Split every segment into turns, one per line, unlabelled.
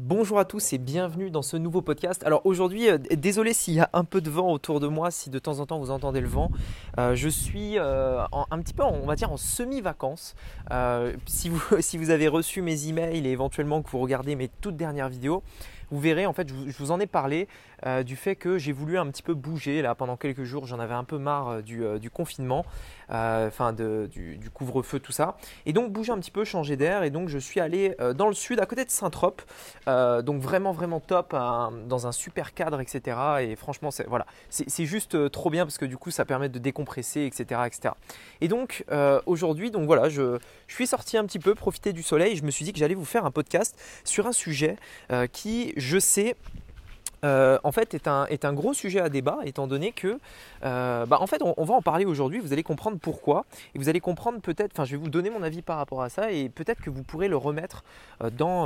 Bonjour à tous et bienvenue dans ce nouveau podcast. Alors aujourd'hui, euh, désolé s'il y a un peu de vent autour de moi, si de temps en temps vous entendez le vent. Euh, je suis euh, un petit peu, on va dire, en semi-vacances. si, vous, si vous avez reçu mes emails et éventuellement que vous regardez mes toutes dernières vidéos, vous verrez, en fait, je vous, en ai parlé euh, du fait que j'ai voulu un petit peu bouger là pendant quelques jours. J'en avais un peu marre euh, euh, du, confinement, enfin du, couvre-feu, tout ça. Et donc bouger un petit peu, changer d'air. Et donc je suis allé dans le sud, à côté de Saint-Trope. donc vraiment, vraiment top, dans un super cadre, etc. Et franchement, c'est voilà, c'est juste trop bien parce que du coup, ça permet de décompresser, etc., etc. Et donc aujourd'hui, donc voilà, je, je suis sorti un petit peu, profiter du soleil. Je me suis dit que j'allais vous faire un podcast sur un sujet qui je sais, euh, en fait, est un, est un, gros sujet à débat, étant donné que, euh, bah, en fait, on, va en parler aujourd'hui. Vous allez comprendre pourquoi, et vous allez comprendre peut-être. Enfin, je vais vous donner mon avis par rapport à ça, et peut-être que vous pourrez le remettre euh, dans,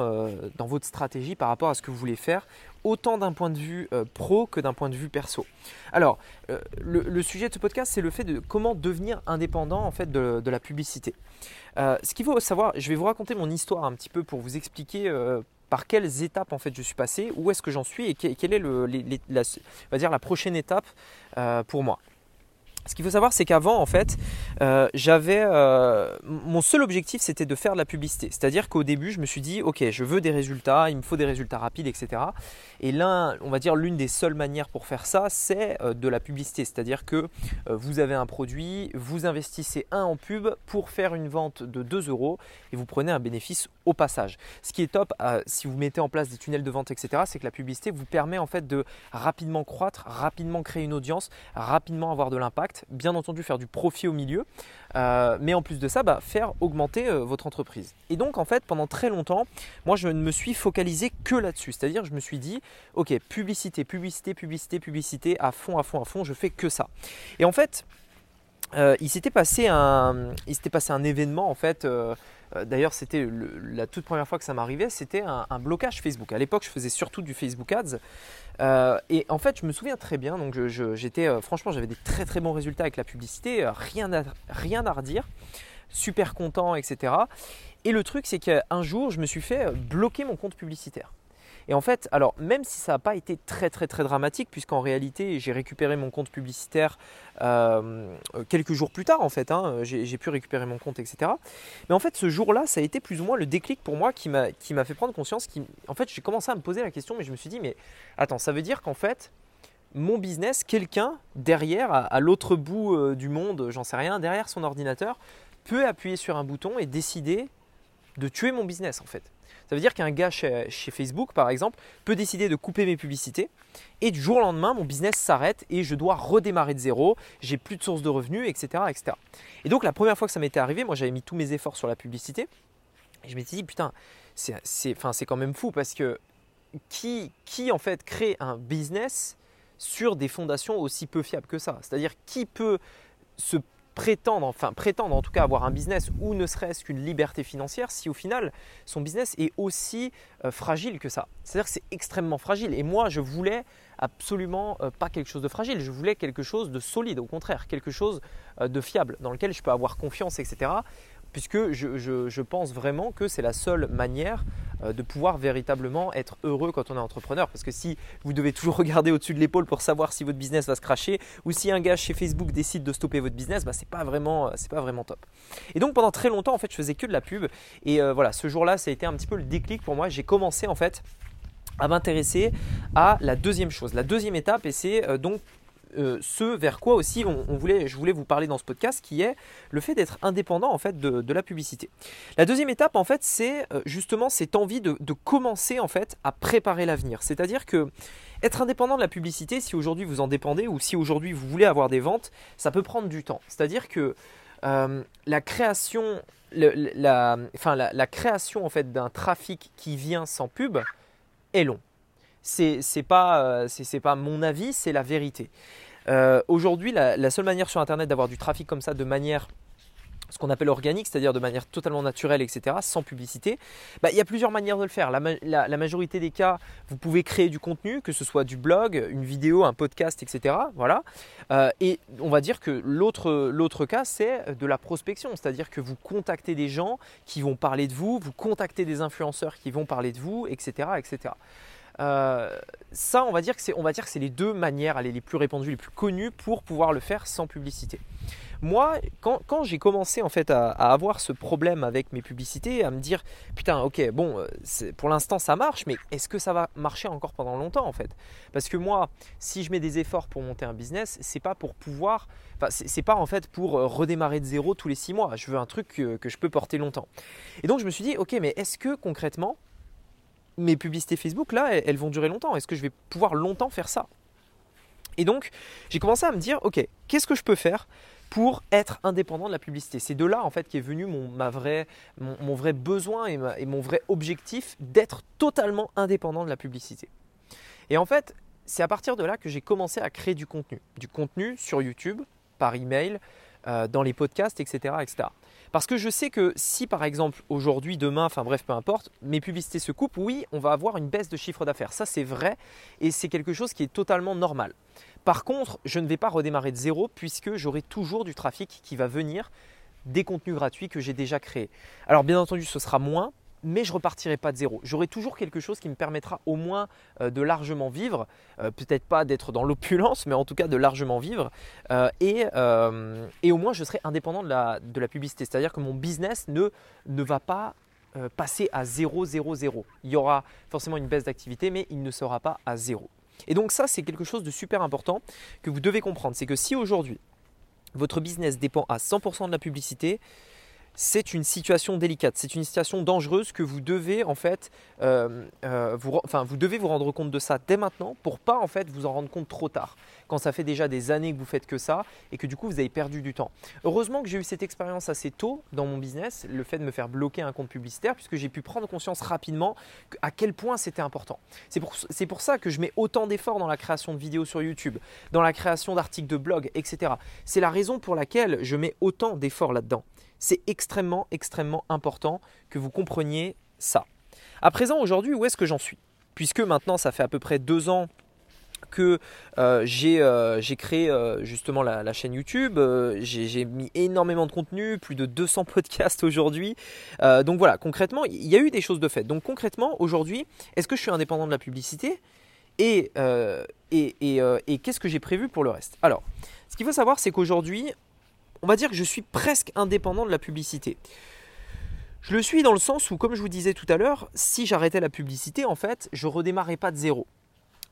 dans votre stratégie par rapport à ce que vous voulez faire, autant d'un point de vue pro que d'un point de vue perso. Alors, le, sujet de ce podcast, c'est le fait de comment devenir indépendant en fait de, de la publicité. ce qu'il faut savoir, je vais vous raconter mon histoire un petit peu pour vous expliquer par quelles étapes en fait je suis passé, où est-ce que j'en suis et quelle est la, prochaine étape euh, pour moi. Ce qu'il faut savoir, c'est qu'avant, en fait, euh, j'avais euh, mon seul objectif, c'était de faire de la publicité. C'est-à-dire qu'au début, je me suis dit, ok, je veux des résultats, il me faut des résultats rapides, etc. Et l'un, on va dire, l'une des seules manières pour faire ça, c'est de la publicité. C'est-à-dire que vous avez un produit, vous investissez un en pub pour faire une vente de 2 euros et vous prenez un bénéfice au passage. Ce qui est top, si vous mettez en place des tunnels de vente, etc., c'est que la publicité vous permet en fait de rapidement croître, rapidement créer une audience, rapidement avoir de l'impact bien entendu faire du profit au milieu, euh, mais en plus de ça, bah, faire augmenter euh, votre entreprise. Et donc en fait, pendant très longtemps, moi je ne me suis focalisé que là-dessus, c'est-à-dire je me suis dit, ok, publicité, publicité, publicité, publicité, à fond, à fond, à fond, je fais que ça. Et en fait, euh, il s'était passé un, il s'était passé un événement en fait. D'ailleurs, c'était la toute première fois que ça m'arrivait, c'était un, blocage Facebook. À l'époque, je faisais surtout du Facebook Ads euh, et en fait, je me souviens très bien. Donc, j'étais, euh, franchement, j'avais des très très bons résultats avec la publicité, euh, rien à, rien à redire, super content, etc. Et le truc, c'est qu'un jour, je me suis fait bloquer mon compte publicitaire. Et en fait, alors même si ça n'a pas été très très très dramatique, puisqu'en réalité j'ai récupéré mon compte publicitaire euh, quelques jours plus tard, en fait, hein, j'ai pu récupérer mon compte, etc. Mais en fait, ce jour-là, ça a été plus ou moins le déclic pour moi qui m'a fait prendre conscience. Qui, en fait, j'ai commencé à me poser la question, mais je me suis dit, mais attends, ça veut dire qu'en fait, mon business, quelqu'un derrière, à, l'autre bout euh, du monde, j'en sais rien, derrière son ordinateur, peut appuyer sur un bouton et décider de tuer mon business en fait. Ça veut dire qu'un gars chez, Facebook, par exemple, peut décider de couper mes publicités et du jour au lendemain, mon business s'arrête et je dois redémarrer de zéro, j'ai plus de source de revenus, etc., etc. Et donc la première fois que ça m'était arrivé, moi j'avais mis tous mes efforts sur la publicité et je m'étais dit putain, c'est quand même fou parce que qui, qui en fait crée un business sur des fondations aussi peu fiables que ça? C'est-à-dire qui peut se prétendre, enfin prétendre en tout cas avoir un business ou ne serait-ce qu'une liberté financière si au final son business est aussi euh, fragile que ça. C'est-à-dire que c'est extrêmement fragile. Et moi, je voulais absolument euh, pas quelque chose de fragile, je voulais quelque chose de solide, au contraire, quelque chose euh, de fiable, dans lequel je peux avoir confiance, etc puisque je, pense vraiment que c'est la seule manière euh, de pouvoir véritablement être heureux quand on est entrepreneur. Parce que si vous devez toujours regarder au-dessus de l'épaule pour savoir si votre business va se cracher, ou si un gars chez Facebook décide de stopper votre business, bah, c'est pas vraiment, euh, pas vraiment top. Et donc pendant très longtemps, en fait, je faisais que de la pub. Et euh, voilà, ce jour-là, ça a été un petit peu le déclic pour moi. J'ai commencé en fait à m'intéresser à la deuxième chose. La deuxième étape, et c'est donc euh, ce vers quoi aussi on, voulait, je voulais vous parler dans ce podcast, qui est le fait d'être indépendant en fait de, la publicité. La deuxième étape en fait, c'est euh, justement cette envie de, commencer en fait à préparer l'avenir. C'est-à-dire que être indépendant de la publicité, si aujourd'hui vous en dépendez ou si aujourd'hui vous voulez avoir des ventes, ça peut prendre du temps. C'est-à-dire que euh, la création, la, création en fait d'un trafic qui vient sans pub est long c'est n'est pas, euh, pas mon avis, c'est la vérité. Euh, aujourd'hui, la, seule manière sur Internet d'avoir du trafic comme ça de manière ce qu'on appelle organique, c'est-à-dire de manière totalement naturelle, etc., sans publicité, bah, il y a plusieurs manières de le faire. La, majorité des cas, vous pouvez créer du contenu, que ce soit du blog, une vidéo, un podcast, etc. Voilà. Euh, et on va dire que l'autre cas, c'est de la prospection, c'est-à-dire que vous contactez des gens qui vont parler de vous, vous contactez des influenceurs qui vont parler de vous, etc. etc. Euh, ça, on va dire que c'est les deux manières les plus répandues, les plus connues pour pouvoir le faire sans publicité. Moi, quand, j'ai commencé en fait à, avoir ce problème avec mes publicités, à me dire putain, ok, bon, euh, pour l'instant ça marche, mais est-ce que ça va marcher encore pendant longtemps en fait? Parce que moi, si je mets des efforts pour monter un business, c'est pas pour pouvoir, enfin, c'est pas en fait pour euh, redémarrer de zéro tous les six mois. Je veux un truc que, que je peux porter longtemps. Et donc je me suis dit, ok, mais est-ce que concrètement mes publicités Facebook là, elles vont durer longtemps Est-ce que je vais pouvoir longtemps faire ça? Et donc, j'ai commencé à me dire, ok, qu'est-ce que je peux faire pour être indépendant de la publicité? C'est de là en fait qu'est venu mon, mon, vrai besoin et, et, mon vrai objectif d'être totalement indépendant de la publicité. Et en fait, c'est à partir de là que j'ai commencé à créer du contenu. Du contenu sur YouTube, par email, euh, dans les podcasts, etc., etc. Parce que je sais que si par exemple aujourd'hui, demain, enfin bref, peu importe, mes publicités se coupent, oui, on va avoir une baisse de chiffre d'affaires. Ça c'est vrai et c'est quelque chose qui est totalement normal. Par contre, je ne vais pas redémarrer de zéro puisque j'aurai toujours du trafic qui va venir des contenus gratuits que j'ai déjà créés. Alors bien entendu, ce sera moins, mais je repartirai pas de zéro. J'aurai toujours quelque chose qui me permettra au moins euh, de largement vivre, euh, peut-être pas d'être dans l'opulence, mais en tout cas de largement vivre. Euh, et, au moins, je serai indépendant de la, publicité. C'est-à-dire que mon business ne, ne va pas passer à 0, 0, 0. Il y aura forcément une baisse d'activité, mais il ne sera pas à zéro. Et donc ça, c'est quelque chose de super important que vous devez comprendre. C'est que si aujourd'hui, votre business dépend à 100% de la publicité, c'est une situation délicate, c'est une situation dangereuse que vous devez en fait, euh, euh, vous, enfin, vous devez vous rendre compte de ça dès maintenant pour pas en fait vous en rendre compte trop tard, quand ça fait déjà des années que vous faites que ça et que du coup vous avez perdu du temps. Heureusement que j'ai eu cette expérience assez tôt dans mon business, le fait de me faire bloquer un compte publicitaire, puisque j'ai pu prendre conscience rapidement à quel point c'était important. C'est pour, pour ça que je mets autant d'efforts dans la création de vidéos sur YouTube, dans la création d'articles de blog, etc. C'est la raison pour laquelle je mets autant d'efforts là-dedans. C'est extrêmement, extrêmement important que vous compreniez ça. À présent, aujourd'hui, où est-ce que j'en suis? Puisque maintenant, ça fait à peu près deux ans que euh, euh, j'ai créé euh, justement la, chaîne YouTube. j'ai mis énormément de contenu, plus de 200 podcasts aujourd'hui. donc voilà, concrètement, il y a eu des choses de fait. Donc concrètement, aujourd'hui, est-ce que je suis indépendant de la publicité? Et, et, et qu'est-ce que j'ai prévu pour le reste? Alors, ce qu'il faut savoir, c'est qu'aujourd'hui, on va dire que je suis presque indépendant de la publicité. Je le suis dans le sens où, comme je vous disais tout à l'heure, si j'arrêtais la publicité, en fait, je redémarrais pas de zéro.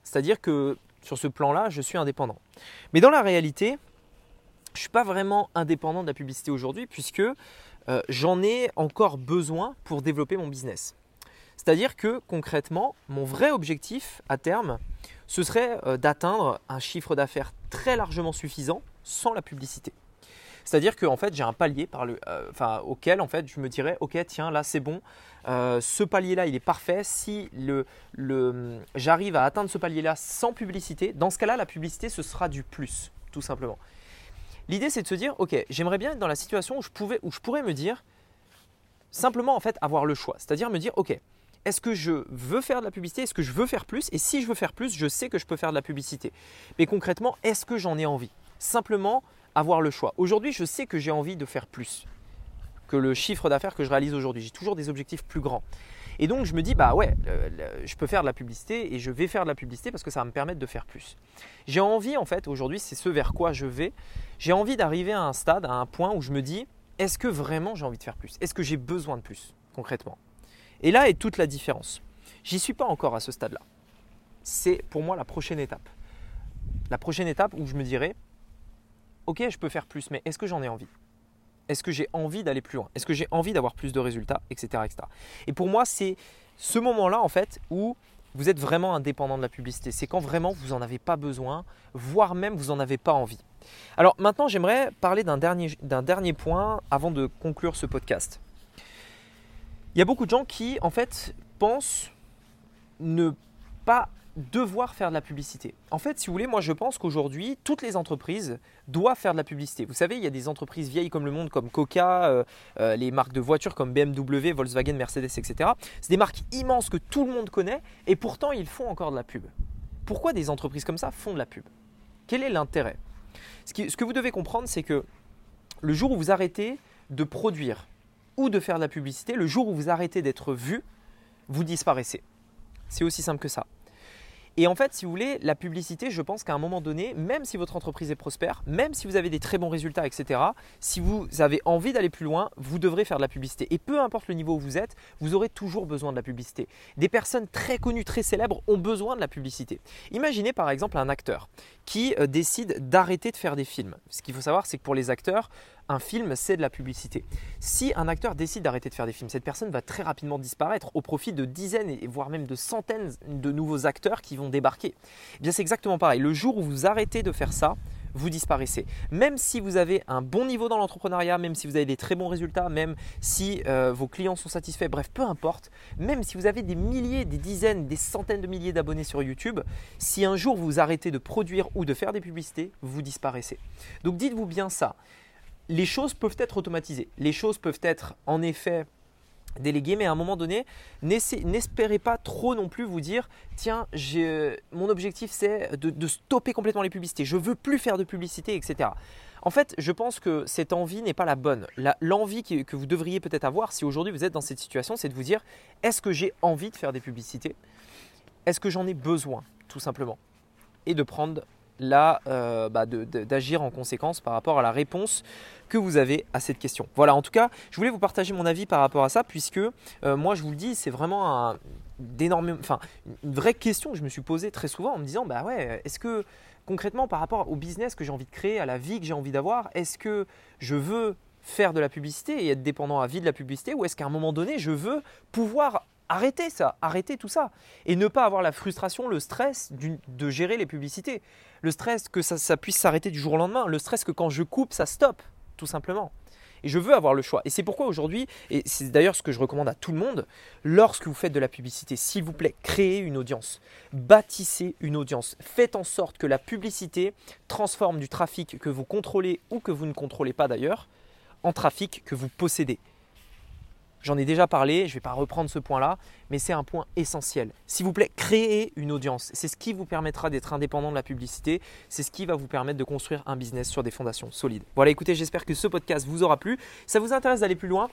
C'est-à-dire que sur ce plan-là, je suis indépendant. Mais dans la réalité, je ne suis pas vraiment indépendant de la publicité aujourd'hui puisque euh, j'en ai encore besoin pour développer mon business. C'est-à-dire que concrètement, mon vrai objectif à terme, ce serait euh, d'atteindre un chiffre d'affaires très largement suffisant sans la publicité. C'est-à-dire que fait, j'ai un palier euh, auquel en fait, je me dirais, ok, tiens, là c'est bon, euh, ce palier-là, il est parfait. Si j'arrive à atteindre ce palier-là sans publicité, dans ce cas-là, la publicité, ce sera du plus, tout simplement. L'idée, c'est de se dire, ok, j'aimerais bien être dans la situation où je, pouvais, où je pourrais me dire, simplement en fait, avoir le choix. C'est-à-dire me dire, ok, est-ce que je veux faire de la publicité? Est-ce que je veux faire plus? Et si je veux faire plus, je sais que je peux faire de la publicité. Mais concrètement, est-ce que j'en ai envie? Simplement avoir le choix. Aujourd'hui, je sais que j'ai envie de faire plus que le chiffre d'affaires que je réalise aujourd'hui. J'ai toujours des objectifs plus grands. Et donc je me dis, bah ouais, je peux faire de la publicité et je vais faire de la publicité parce que ça va me permettre de faire plus. J'ai envie, en fait, aujourd'hui, c'est ce vers quoi je vais. J'ai envie d'arriver à un stade, à un point où je me dis, est-ce que vraiment j'ai envie de faire plus? Est-ce que j'ai besoin de plus, concrètement? Et là est toute la différence. J'y suis pas encore à ce stade-là. C'est pour moi la prochaine étape. La prochaine étape où je me dirais, ok, je peux faire plus, mais est-ce que j'en ai envie? Est-ce que j'ai envie d'aller plus loin? Est-ce que j'ai envie d'avoir plus de résultats, etc.. Et pour moi, c'est ce moment-là, en fait, où vous êtes vraiment indépendant de la publicité. C'est quand vraiment vous n'en avez pas besoin, voire même vous n'en avez pas envie. Alors maintenant, j'aimerais parler d'un dernier, dernier point avant de conclure ce podcast. Il y a beaucoup de gens qui, en fait, pensent ne pas devoir faire de la publicité. En fait, si vous voulez, moi je pense qu'aujourd'hui, toutes les entreprises doivent faire de la publicité. Vous savez, il y a des entreprises vieilles comme le monde, comme Coca, euh, euh, les marques de voitures comme BMW, Volkswagen, Mercedes, etc. C'est des marques immenses que tout le monde connaît et pourtant ils font encore de la pub. Pourquoi des entreprises comme ça font de la pub? Quel est l'intérêt? Ce, ce que vous devez comprendre, c'est que le jour où vous arrêtez de produire ou de faire de la publicité, le jour où vous arrêtez d'être vu, vous disparaissez. C'est aussi simple que ça. Et en fait, si vous voulez, la publicité, je pense qu'à un moment donné, même si votre entreprise est prospère, même si vous avez des très bons résultats, etc., si vous avez envie d'aller plus loin, vous devrez faire de la publicité. Et peu importe le niveau où vous êtes, vous aurez toujours besoin de la publicité. Des personnes très connues, très célèbres ont besoin de la publicité. Imaginez par exemple un acteur qui euh, décide d'arrêter de faire des films. Ce qu'il faut savoir, c'est que pour les acteurs, un film, c'est de la publicité. Si un acteur décide d'arrêter de faire des films, cette personne va très rapidement disparaître au profit de dizaines et voire même de centaines de nouveaux acteurs qui vont débarquer. Eh bien, c'est exactement pareil. Le jour où vous arrêtez de faire ça, vous disparaissez. Même si vous avez un bon niveau dans l'entrepreneuriat, même si vous avez des très bons résultats, même si euh, vos clients sont satisfaits, bref, peu importe, même si vous avez des milliers, des dizaines, des centaines de milliers d'abonnés sur YouTube, si un jour vous arrêtez de produire ou de faire des publicités, vous disparaissez. Donc dites-vous bien ça les choses peuvent être automatisées. Les choses peuvent être en effet déléguées, mais à un moment donné, n'espérez pas trop non plus vous dire tiens, mon objectif c'est de, stopper complètement les publicités, je veux plus faire de publicité, etc. En fait, je pense que cette envie n'est pas la bonne. L'envie que vous devriez peut-être avoir si aujourd'hui vous êtes dans cette situation, c'est de vous dire est-ce que j'ai envie de faire des publicités? Est-ce que j'en ai besoin, tout simplement? Et de prendre là euh, bah, d'agir en conséquence par rapport à la réponse que vous avez à cette question. Voilà, en tout cas, je voulais vous partager mon avis par rapport à ça, puisque euh, moi, je vous le dis, c'est vraiment un, enfin, une vraie question que je me suis posée très souvent en me disant, bah ouais, est-ce que concrètement, par rapport au business que j'ai envie de créer, à la vie que j'ai envie d'avoir, est-ce que je veux faire de la publicité et être dépendant à vie de la publicité, ou est-ce qu'à un moment donné, je veux pouvoir arrêter ça, arrêter tout ça. Et ne pas avoir la frustration, le stress de gérer les publicités. Le stress que ça, puisse s'arrêter du jour au lendemain. Le stress que quand je coupe, ça stoppe, tout simplement. Et je veux avoir le choix. Et c'est pourquoi aujourd'hui, et c'est d'ailleurs ce que je recommande à tout le monde, lorsque vous faites de la publicité, s'il vous plaît, créez une audience. Bâtissez une audience. Faites en sorte que la publicité transforme du trafic que vous contrôlez ou que vous ne contrôlez pas d'ailleurs en trafic que vous possédez. J'en ai déjà parlé, je ne vais pas reprendre ce point-là, mais c'est un point essentiel. S'il vous plaît, créez une audience. C'est ce qui vous permettra d'être indépendant de la publicité. C'est ce qui va vous permettre de construire un business sur des fondations solides. Voilà, écoutez, j'espère que ce podcast vous aura plu. Ça vous intéresse d'aller plus loin?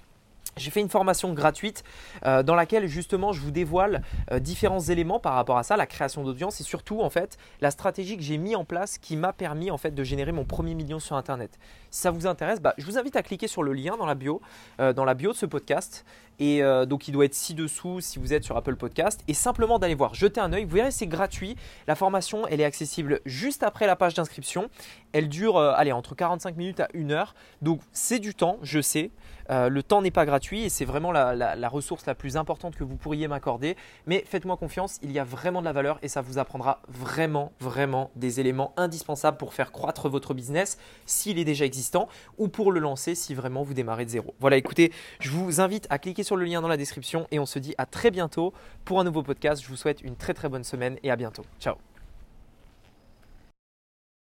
J'ai fait une formation gratuite euh, dans laquelle justement je vous dévoile euh, différents éléments par rapport à ça, la création d'audience et surtout en fait la stratégie que j'ai mis en place qui m'a permis en fait de générer mon premier million sur internet. Si ça vous intéresse, bah, je vous invite à cliquer sur le lien dans la bio, euh, dans la bio de ce podcast et donc il doit être ci-dessous si vous êtes sur Apple Podcast et simplement d'aller voir, jeter un œil. Vous verrez c'est gratuit. La formation elle est accessible juste après la page d'inscription. Elle dure allez entre 45 minutes à 1 heure. Donc c'est du temps, je sais. Euh, le temps n'est pas gratuit et c'est vraiment la, ressource la plus importante que vous pourriez m'accorder. Mais faites-moi confiance, il y a vraiment de la valeur et ça vous apprendra vraiment, vraiment des éléments indispensables pour faire croître votre business s'il est déjà existant ou pour le lancer si vraiment vous démarrez de zéro. Voilà, écoutez, je vous invite à cliquer sur le lien dans la description et on se dit à très bientôt pour un nouveau podcast. Je vous souhaite une très très bonne semaine et à bientôt. Ciao